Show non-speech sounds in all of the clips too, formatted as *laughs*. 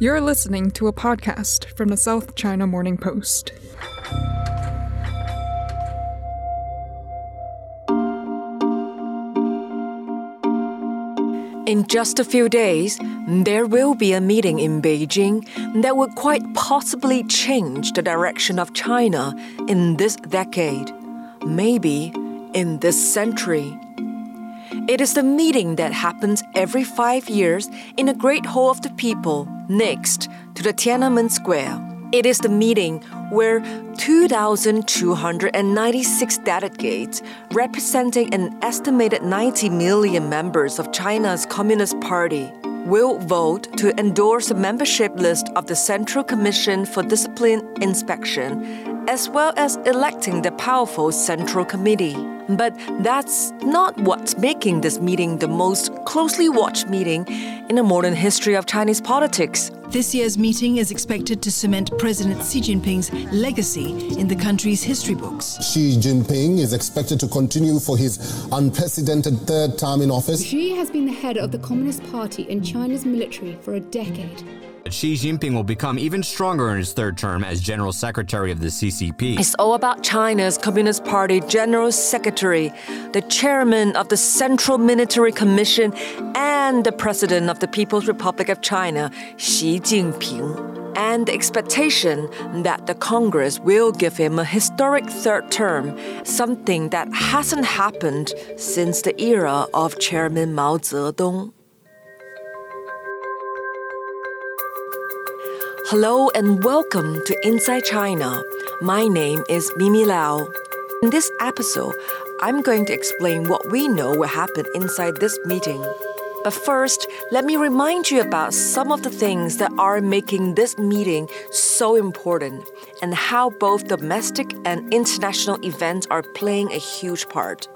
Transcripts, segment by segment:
You're listening to a podcast from the South China Morning Post. In just a few days, there will be a meeting in Beijing that would quite possibly change the direction of China in this decade, maybe in this century. It is the meeting that happens every five years in the Great Hall of the People next to the Tiananmen Square. It is the meeting where 2,296 delegates, representing an estimated 90 million members of China's Communist Party, will vote to endorse a membership list of the Central Commission for Discipline Inspection as well as electing the powerful Central Committee. But that's not what's making this meeting the most closely watched meeting in the modern history of Chinese politics. This year's meeting is expected to cement President Xi Jinping's legacy in the country's history books. Xi Jinping is expected to continue for his unprecedented third term in office. Xi has been the head of the Communist Party and China's military for a decade. Xi Jinping will become even stronger in his third term as General Secretary of the CCP. It's all about China's Communist Party General Secretary, the Chairman of the Central Military Commission, and the President of the People's Republic of China, Xi Jinping. And the expectation that the Congress will give him a historic third term, something that hasn't happened since the era of Chairman Mao Zedong. Hello and welcome to Inside China. My name is Mimi Lau. In this episode, I'm going to explain what we know will happen inside this meeting. But first, let me remind you about some of the things that are making this meeting so important and how both domestic and international events are playing a huge part.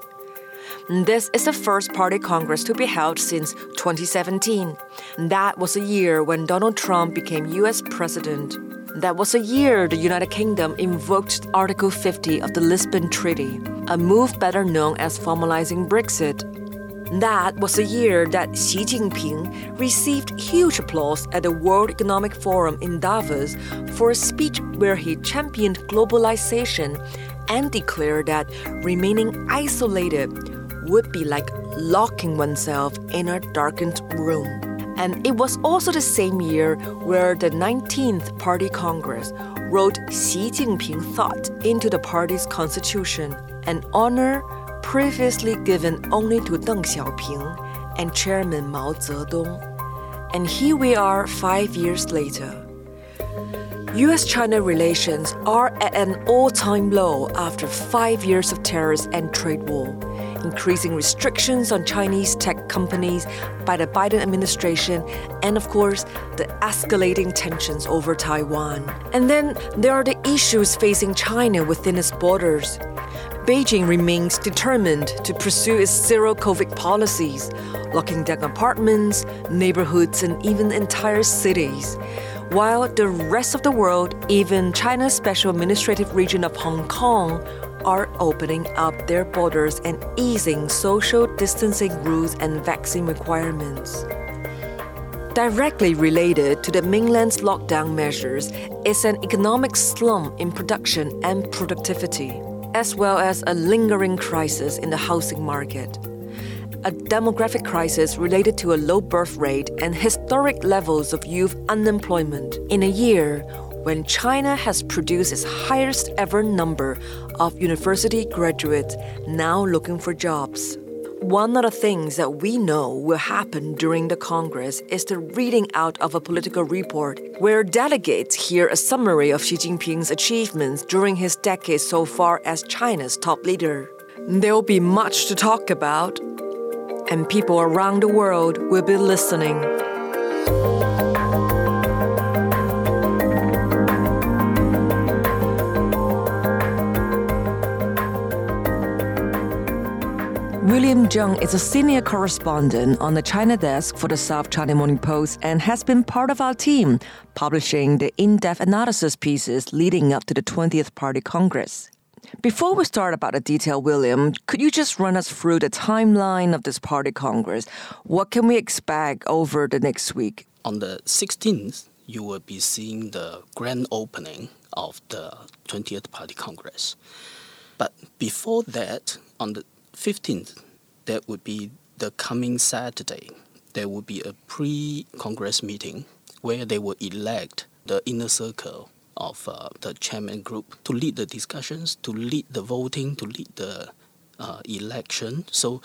This is the first party congress to be held since 2017. That was a year when Donald Trump became US president. That was a year the United Kingdom invoked Article 50 of the Lisbon Treaty, a move better known as formalizing Brexit. That was a year that Xi Jinping received huge applause at the World Economic Forum in Davos for a speech where he championed globalization and declared that remaining isolated would be like locking oneself in a darkened room. And it was also the same year where the 19th Party Congress wrote Xi Jinping thought into the party's constitution, an honor previously given only to Deng Xiaoping and Chairman Mao Zedong. And here we are five years later. US China relations are at an all time low after five years of terrorist and trade war increasing restrictions on Chinese tech companies by the Biden administration, and of course, the escalating tensions over Taiwan. And then there are the issues facing China within its borders. Beijing remains determined to pursue its zero COVID policies, locking down apartments, neighborhoods, and even entire cities while the rest of the world, even China's special administrative region of Hong Kong, are opening up their borders and easing social distancing rules and vaccine requirements. Directly related to the mainland's lockdown measures is an economic slump in production and productivity, as well as a lingering crisis in the housing market. A demographic crisis related to a low birth rate and historic levels of youth unemployment in a year when China has produced its highest ever number of university graduates now looking for jobs. One of the things that we know will happen during the Congress is the reading out of a political report where delegates hear a summary of Xi Jinping's achievements during his decade so far as China's top leader. There will be much to talk about, and people around the world will be listening. William Zheng is a senior correspondent on the China desk for the South China Morning Post and has been part of our team publishing the in depth analysis pieces leading up to the 20th Party Congress. Before we start about the detail, William, could you just run us through the timeline of this party congress? What can we expect over the next week? On the 16th, you will be seeing the grand opening of the 20th Party Congress. But before that, on the 15th, that would be the coming Saturday, there will be a pre Congress meeting where they will elect the inner circle of uh, the chairman group to lead the discussions, to lead the voting, to lead the uh, election. So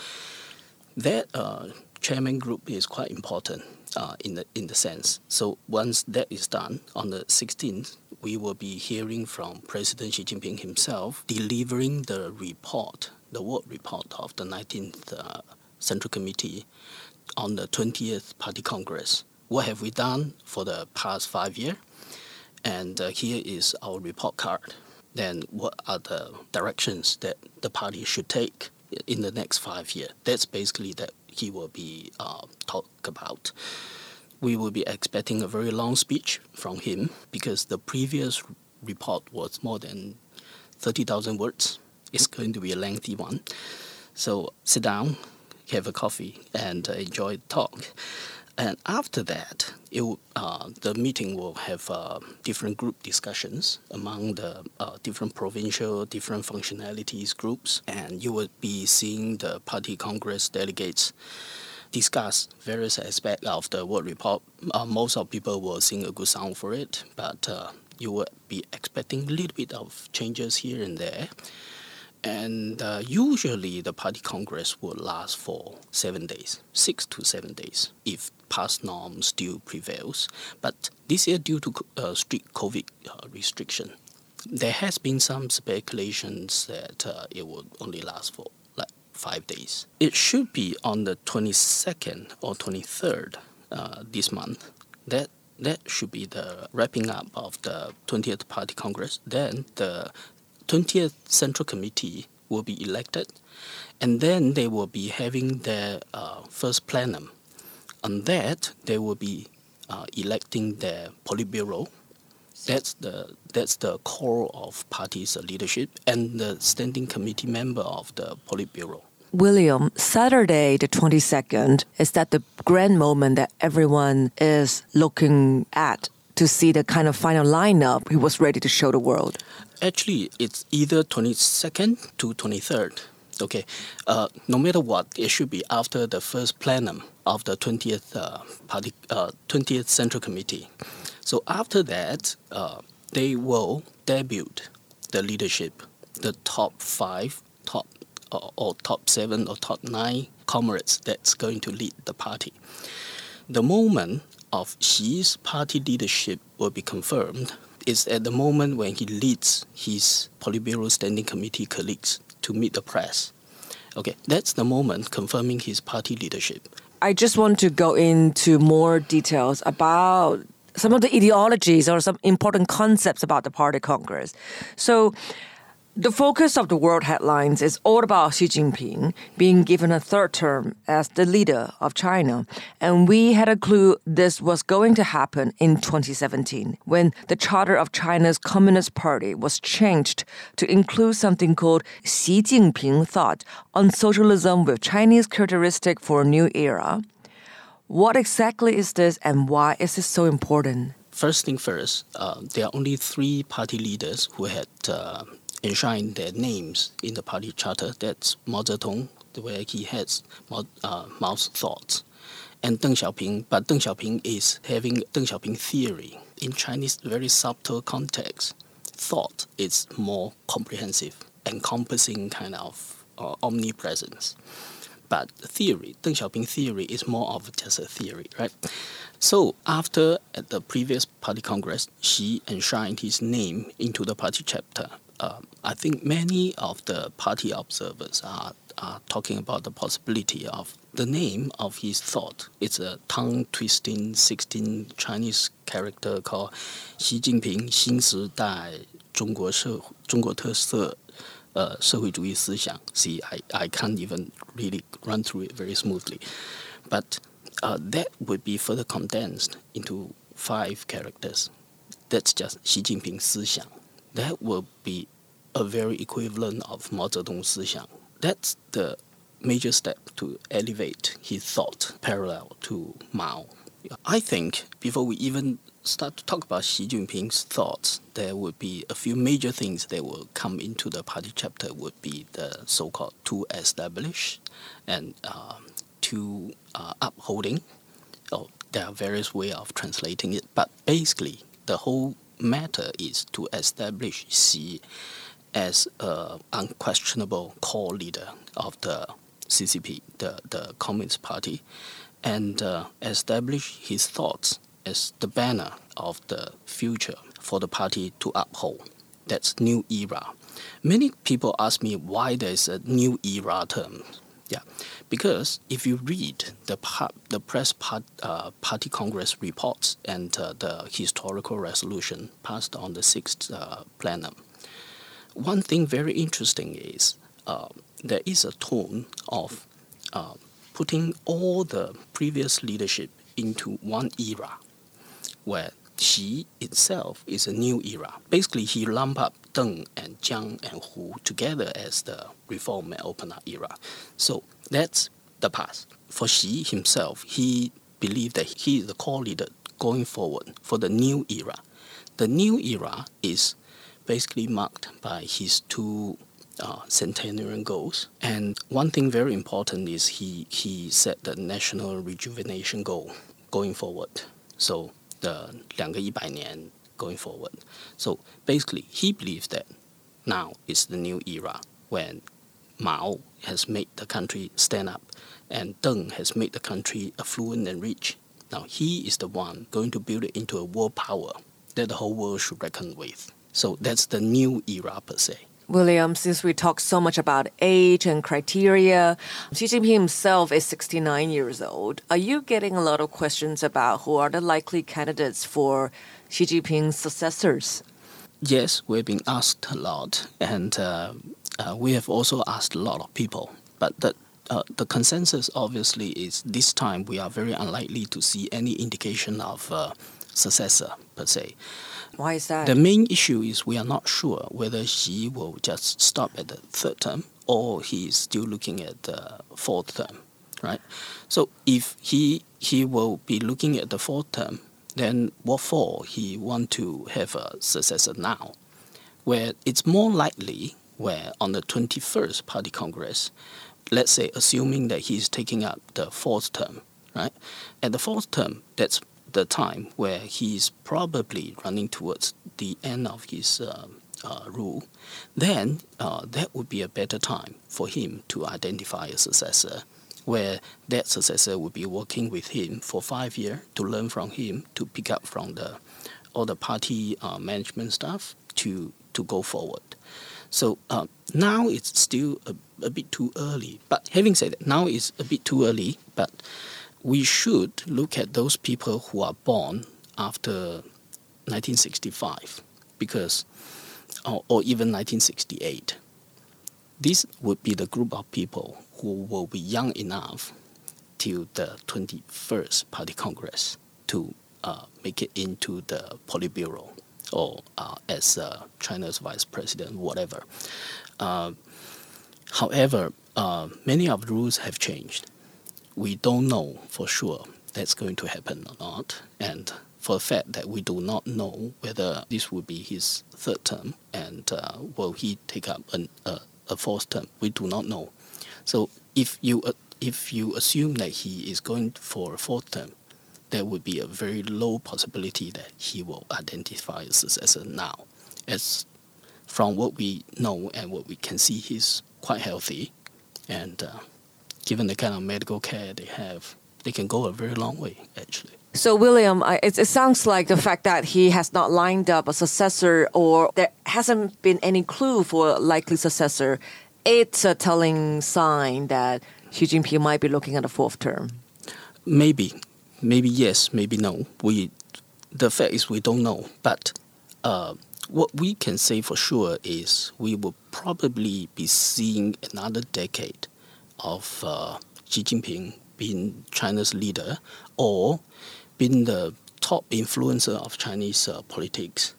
that uh, chairman group is quite important uh, in the in the sense. So once that is done on the 16th, we will be hearing from President Xi Jinping himself delivering the report, the work report of the 19th uh, Central Committee on the 20th Party Congress. What have we done for the past five years? And uh, here is our report card. Then what are the directions that the party should take in the next five years? That's basically that he will be uh, talk about. We will be expecting a very long speech from him because the previous report was more than 30,000 words. It's going to be a lengthy one. So sit down, have a coffee, and uh, enjoy the talk. And after that, it, uh, the meeting will have uh, different group discussions among the uh, different provincial, different functionalities groups, and you will be seeing the party congress delegates discuss various aspects of the work report. Uh, most of people will sing a good song for it, but uh, you will be expecting a little bit of changes here and there. And uh, usually the party congress will last for seven days, six to seven days, if past norm still prevails. But this year, due to uh, strict COVID uh, restriction, there has been some speculations that uh, it would only last for like five days. It should be on the 22nd or 23rd uh, this month. That that should be the wrapping up of the 20th Party Congress. Then the 20th Central Committee will be elected, and then they will be having their uh, first plenum. On that, they will be uh, electing their Politburo. That's the that's the core of party's leadership and the standing committee member of the Politburo. William, Saturday the 22nd, is that the grand moment that everyone is looking at to see the kind of final lineup he was ready to show the world? Actually, it's either 22nd to 23rd. Okay, uh, no matter what, it should be after the first plenum of the 20th uh, party, uh, 20th Central Committee. So after that, uh, they will debut the leadership, the top five, top or, or top seven or top nine comrades that's going to lead the party. The moment of Xi's party leadership will be confirmed is at the moment when he leads his Politburo Standing Committee colleagues to meet the press. Okay, that's the moment confirming his party leadership. I just want to go into more details about some of the ideologies or some important concepts about the party congress. So, the focus of the world headlines is all about Xi Jinping being given a third term as the leader of China. And we had a clue this was going to happen in 2017 when the charter of China's Communist Party was changed to include something called Xi Jinping thought on socialism with Chinese characteristic for a new era. What exactly is this and why is this so important? First thing first, uh, there are only three party leaders who had uh, enshrine their names in the party charter. That's Mao Zedong, where he has Mao, uh, Mao's thoughts, and Deng Xiaoping. But Deng Xiaoping is having Deng Xiaoping theory in Chinese, very subtle context. Thought is more comprehensive, encompassing kind of uh, omnipresence. But theory, Deng Xiaoping theory is more of just a theory, right? So after at the previous party congress, Xi enshrined his name into the party chapter uh, I think many of the party observers are, are talking about the possibility of the name of his thought. It's a tongue twisting 16 Chinese character called 习近平新时代中国社中国特色呃社会主义思想. See, I, I can't even really run through it very smoothly. But uh, that would be further condensed into five characters. That's just 习近平思想 that will be a very equivalent of Mao Zedong 思想. That's the major step to elevate his thought parallel to Mao. I think before we even start to talk about Xi Jinping's thoughts, there would be a few major things that will come into the party chapter would be the so-called to establish and uh, to uh, upholding. Oh, there are various ways of translating it, but basically the whole matter is to establish Xi as an unquestionable core leader of the CCP, the, the Communist Party, and uh, establish his thoughts as the banner of the future for the party to uphold. That's new era. Many people ask me why there's a new era term. Yeah, because if you read the the press part, uh, party congress reports and uh, the historical resolution passed on the sixth uh, plenum, one thing very interesting is uh, there is a tone of uh, putting all the previous leadership into one era, where Xi itself is a new era. Basically, he lumped up Deng and Jiang and Hu together as the reform and open up era. So that's the past. For Xi himself, he believed that he is the core leader going forward for the new era. The new era is basically marked by his two uh, centenarian goals. And one thing very important is he, he set the national rejuvenation goal going forward. So the 两个一百年 going forward. So basically, he believes that now is the new era when Mao has made the country stand up and Deng has made the country affluent and rich. Now he is the one going to build it into a world power that the whole world should reckon with. So that's the new era per se. William, since we talk so much about age and criteria, Xi Jinping himself is 69 years old. Are you getting a lot of questions about who are the likely candidates for Xi Jinping's successors? Yes, we've been asked a lot, and uh, uh, we have also asked a lot of people. But the, uh, the consensus obviously is this time we are very unlikely to see any indication of uh, successor per se. Why is that? The main issue is we are not sure whether Xi will just stop at the third term or he is still looking at the fourth term, right? So if he he will be looking at the fourth term, then what for he want to have a successor now? Where it's more likely where on the 21st Party Congress, let's say assuming that he's taking up the fourth term, right? At the fourth term, that's the time where he's probably running towards the end of his uh, uh, rule, then uh, that would be a better time for him to identify a successor, where that successor would be working with him for five years to learn from him, to pick up from the all the party uh, management stuff to to go forward. So uh, now it's still a, a bit too early. But having said that, now it's a bit too early. But we should look at those people who are born after 1965 because or, or even 1968 this would be the group of people who will be young enough till the 21st party congress to uh, make it into the politburo or uh, as uh, china's vice president whatever. Uh, however uh, many of the rules have changed we don't know for sure that's going to happen or not. And for the fact that we do not know whether this will be his third term and uh, will he take up an, uh, a fourth term, we do not know. So if you uh, if you assume that he is going for a fourth term, there would be a very low possibility that he will identify as a successor now. As from what we know and what we can see, he's quite healthy, and uh, given the kind of medical care they have, they can go a very long way, actually. So, William, it, it, sounds like the fact that he has not lined up a successor or there hasn't been any clue for a likely successor, it's a telling sign that Xi Jinping might be looking at a fourth term. Maybe. Maybe yes, maybe no. We, the fact is, we don't know. But uh, what we can say for sure is we will probably be seeing another decade of uh, Xi Jinping being China's leader or being the top influencer of Chinese uh, politics.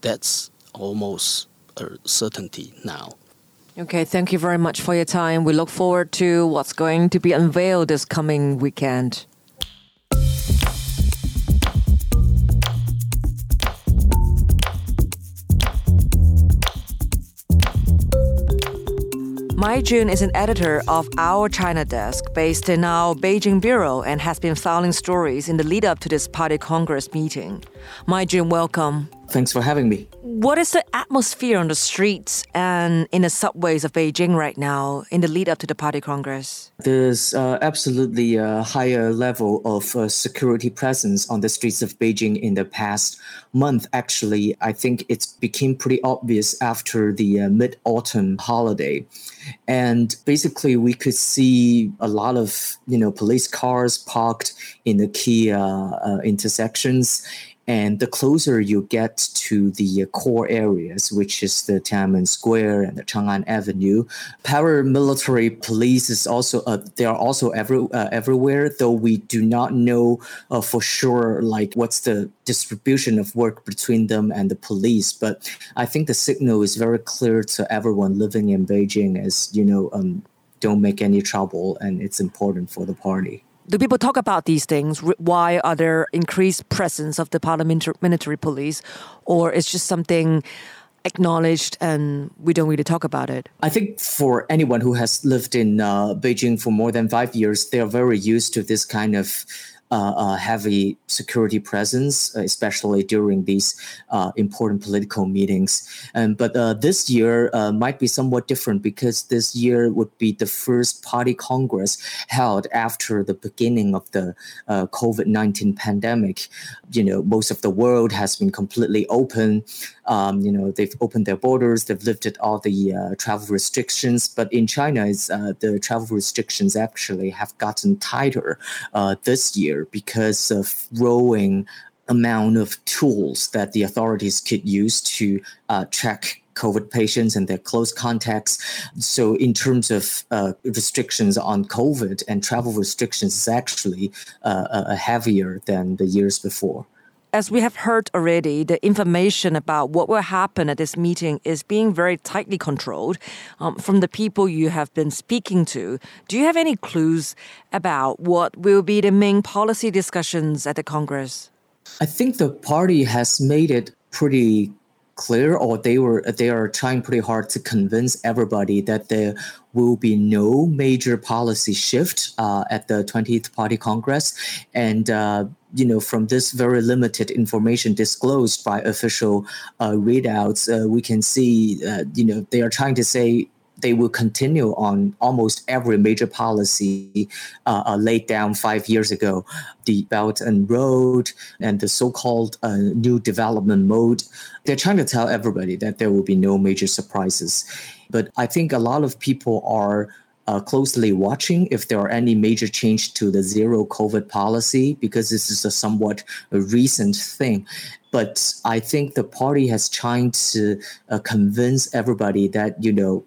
That's almost a certainty now. Okay, thank you very much for your time. We look forward to what's going to be unveiled this coming weekend. Mai Jun is an editor of Our China Desk based in our Beijing bureau and has been filing stories in the lead up to this party congress meeting. Mai Jun, welcome. Thanks for having me. What is the atmosphere on the streets and in the subways of Beijing right now in the lead up to the Party Congress? There's uh, absolutely a higher level of uh, security presence on the streets of Beijing in the past month. Actually, I think it's became pretty obvious after the uh, mid autumn holiday. And basically, we could see a lot of you know police cars parked in the key uh, uh, intersections and the closer you get to the core areas, which is the Tiananmen Square and the Chang'an Avenue, paramilitary police is also uh, they are also every, uh, everywhere. Though we do not know uh, for sure like what's the distribution of work between them and the police, but I think the signal is very clear to everyone living in Beijing as you know. Um, don't make any trouble, and it's important for the party do people talk about these things? Why are there increased presence of the paramilitary police, or it's just something acknowledged and we don't really talk about it? I think for anyone who has lived in uh, Beijing for more than five years, they are very used to this kind of uh, heavy security presence, uh, especially during these uh, important political meetings. Um, but uh, this year uh, might be somewhat different because this year would be the first party congress held after the beginning of the COVID 19 pandemic. You know, most of the world has been completely open. Um, you know, they've opened their borders, they've lifted all the uh, travel restrictions. But in China, uh, the travel restrictions actually have gotten tighter uh, this year because of growing amount of tools that the authorities could use to uh, track COVID patients and their close contacts. So, in terms of uh, restrictions on COVID and travel restrictions, is actually uh, uh, heavier than the years before as we have heard already, the information about what will happen at this meeting is being very tightly controlled um, from the people you have been speaking to. Do you have any clues about what will be the main policy discussions at the Congress? I think the party has made it pretty clear or they were they are trying pretty hard to convince everybody that there will be no major policy shift uh, at the 20th party congress. And uh, you know, from this very limited information disclosed by official uh, readouts, uh, we can see, uh, you know, they are trying to say they will continue on almost every major policy uh, uh, laid down five years ago, the Belt and Road and the so-called uh, new development mode. They're trying to tell everybody that there will be no major surprises. But I think a lot of people are uh, closely watching if there are any major change to the zero COVID policy because this is a somewhat recent thing. But I think the party has tried to uh, convince everybody that you know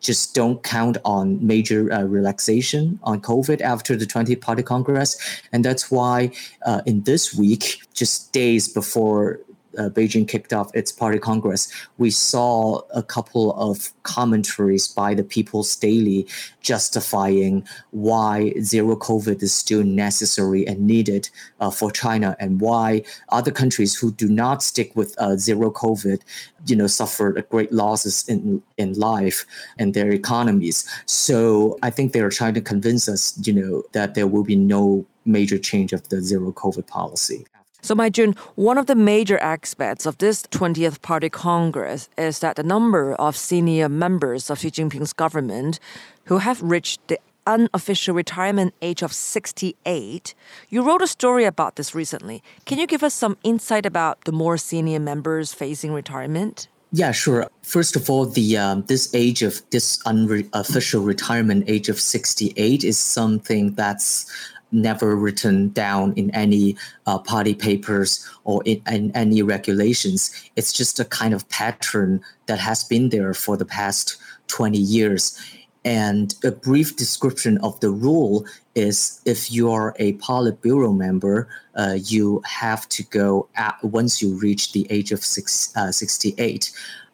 just don't count on major uh, relaxation on COVID after the 20th Party Congress. And that's why uh, in this week, just days before uh, Beijing kicked off its party congress, we saw a couple of commentaries by the People's Daily justifying why zero COVID is still necessary and needed uh, for China, and why other countries who do not stick with uh, zero COVID, you know, suffered great losses in in life and their economies. So I think they are trying to convince us, you know, that there will be no major change of the zero COVID policy. So, Mai Jun, one of the major aspects of this 20th Party Congress is that the number of senior members of Xi Jinping's government who have reached the unofficial retirement age of 68. You wrote a story about this recently. Can you give us some insight about the more senior members facing retirement? Yeah, sure. First of all, the um, this age of this unofficial retirement age of 68 is something that's never written down in any uh, party papers or in, in, any regulations. It's just a kind of pattern that has been there for the past 20 years. And a brief description of the rule is if you're a Politburo member, uh, you have to go at, once you reach the age of six, uh, 68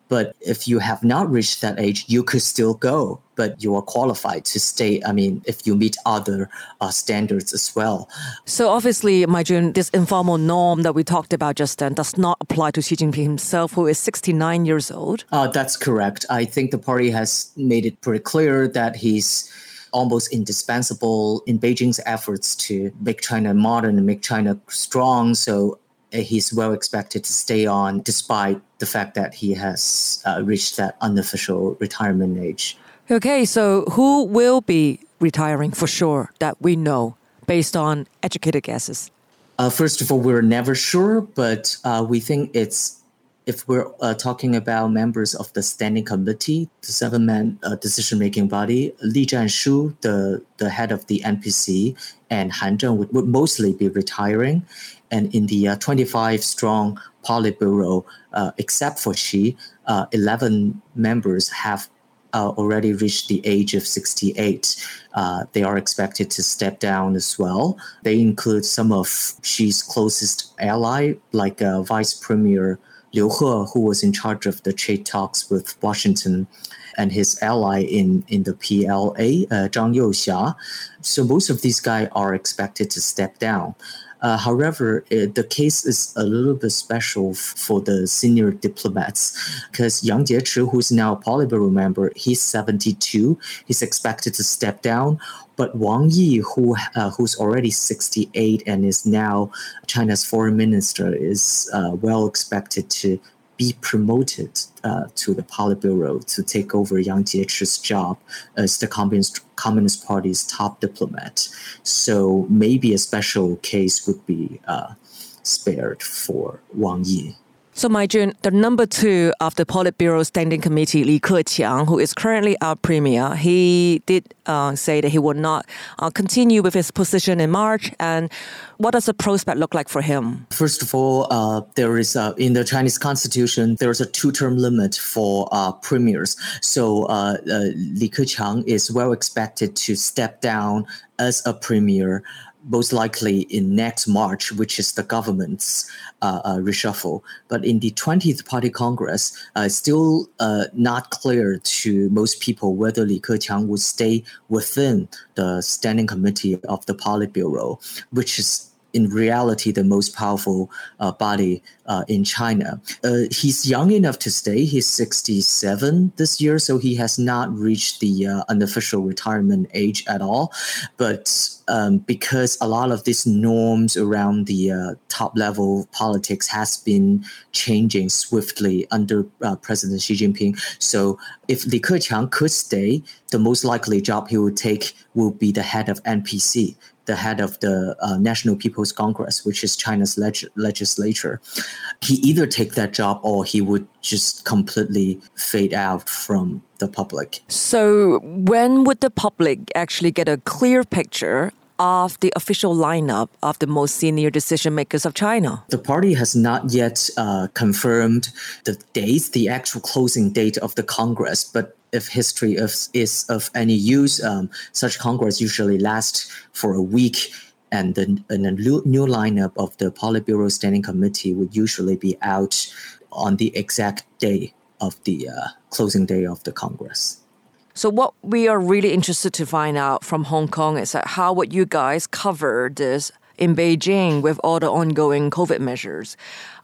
But if you have not reached that age, you could still go, but you are qualified to stay. I mean, if you meet other uh, standards as well. So obviously, my this informal norm that we talked about just then does not apply to Xi Jinping himself, who is 69 years old. Uh, that's correct. I think the party has made it pretty clear that he's almost indispensable in Beijing's efforts to make China modern and make China strong. So he's well expected to stay on despite the fact that he has uh, reached that unofficial retirement age. Okay, so who will be retiring for sure that we know based on educated guesses? Uh, first of all, we're never sure, but uh, we think it's if we're uh, talking about members of the standing committee, the seven-man uh, decision-making body, Li Zhanshu, the, the head of the NPC, and Han Zheng would, would mostly be retiring. And in the 25-strong Politburo, uh, except for Xi, uh, 11 members have uh, already reached the age of 68. Uh, they are expected to step down as well. They include some of Xi's closest ally, like Vice Premier Liu He, who was in charge of the trade talks with Washington, and his ally in, in the PLA, uh, Zhang Youxia. So most of these guys are expected to step down. Uh, however, it, the case is a little bit special f- for the senior diplomats because Yang Jiechi, who's now a Politburo member, he's 72. He's expected to step down. But Wang Yi, who uh, who's already 68 and is now China's foreign minister, is uh, well expected to be promoted uh, to the Politburo to take over Yang Jiechi's job as the Communist, Communist Party's top diplomat. So maybe a special case would be uh, spared for Wang Yi. So, Mai Jun, the number two of the Politburo Standing Committee, Li Keqiang, who is currently our premier, he did uh, say that he will not uh, continue with his position in March. And what does the prospect look like for him? First of all, uh, there is in the Chinese constitution there is a two-term limit for uh, premiers. So uh, uh, Li Keqiang is well expected to step down as a premier most likely in next March, which is the government's uh, uh, reshuffle. But in the 20th Party Congress, uh, still uh, not clear to most people whether Li Keqiang would stay within the standing committee of the Politburo, which is in reality the most powerful uh, body uh, in China. Uh, he's young enough to stay. He's 67 this year, so he has not reached the uh, unofficial retirement age at all. But um, because a lot of these norms around the uh, top level politics has been changing swiftly under President Xi Jinping, so if Li Keqiang could stay, the most likely job he would take will be the head of NPC, the head of the uh, National People's Congress, which is China's leg- legislature. He either take that job or he would just completely fade out from the public. So, when would the public actually get a clear picture of the official lineup of the most senior decision makers of China? The party has not yet uh, confirmed the dates, the actual closing date of the Congress, but if history is, is of any use, um, such Congress usually lasts for a week. And the, and the new lineup of the Politburo Standing Committee would usually be out on the exact day of the uh, closing day of the Congress. So, what we are really interested to find out from Hong Kong is that how would you guys cover this in Beijing with all the ongoing COVID measures?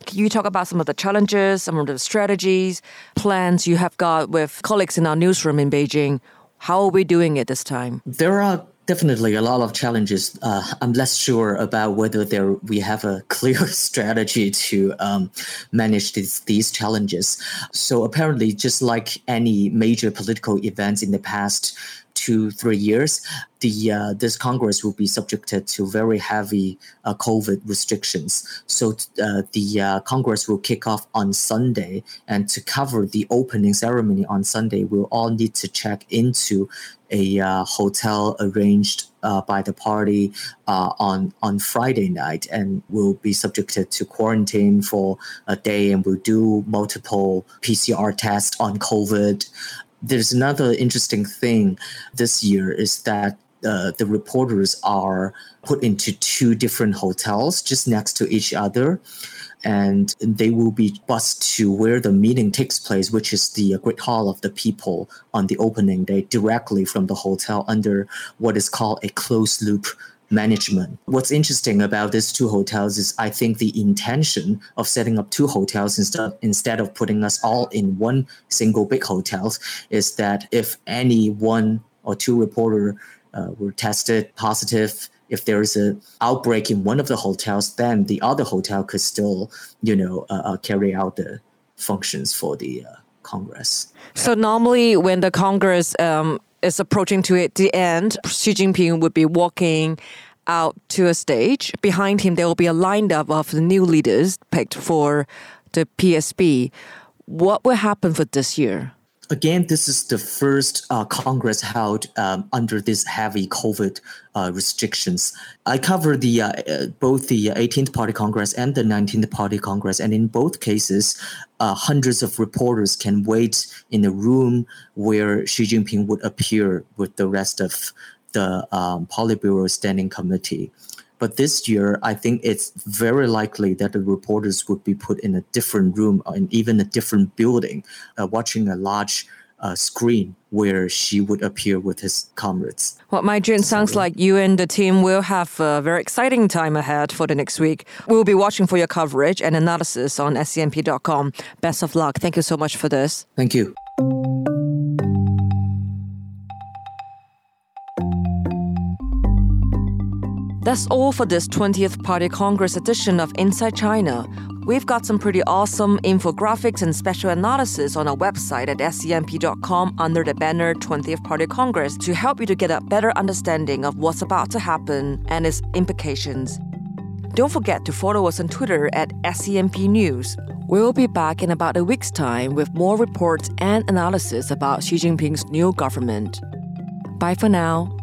Can you talk about some of the challenges, some of the strategies, plans you have got with colleagues in our newsroom in Beijing? How are we doing it this time? There are definitely a lot of challenges. Uh, I'm less sure about whether there we have a clear *laughs* strategy to um, manage these, these challenges. So apparently, just like any major political events in the past two three years, the uh, this Congress will be subjected to very heavy uh, COVID restrictions. So uh, the uh, Congress will kick off on Sunday, and to cover the opening ceremony on Sunday, we'll all need to check into a uh, hotel arranged uh, by the party on on Friday night, and will be subjected to quarantine for a day, and will do multiple PCR tests on COVID. There's another interesting thing this year is that uh, the reporters are put into two different hotels just next to each other. And they will be bused to where the meeting takes place, which is the Great Hall of the People on the opening day, directly from the hotel under what is called a closed loop management. What's interesting about these two hotels is I think the intention of setting up two hotels instead instead of putting us all in one single big hotel is that if any one or two reporter uh, were tested positive if there is a outbreak in one of the hotels then the other hotel could still you know uh, uh, carry out the functions for the uh, congress. So normally when the congress um, is approaching to it, the end xi jinping would be walking out to a stage. Behind him there will be a lineup of the new leaders picked for the PSC. what will happen for this year Again, this is the first uh, Congress held um, under this heavy COVID uh, restrictions. I covered the uh, uh both the 18th Party Congress and the 19th Party Congress, and in both cases, uh, hundreds of reporters can wait in the room where Xi Jinping would appear with the rest of the um, Politburo Standing Committee. But this year, I think it's very likely that the reporters would be put in a different room and even a different building, uh, watching a large uh, screen where Xi would appear with his comrades. Well, Mai Jun, sounds like you and the team will have a very exciting time ahead for the next week. We'll be watching for your coverage and analysis on scmp.com. Best of luck. Thank you so much for this. Thank you. That's all for this 20th Party Congress edition of Inside China. We've got some pretty awesome infographics and special analysis on our website at scmp.com under the banner 20th Party Congress to help you to get a better understanding of what's about to happen and its implications. Don't forget to follow us on Twitter at SCMP News. We'll be back in about a week's time with more reports and analysis about Xi Jinping's new government. Bye for now.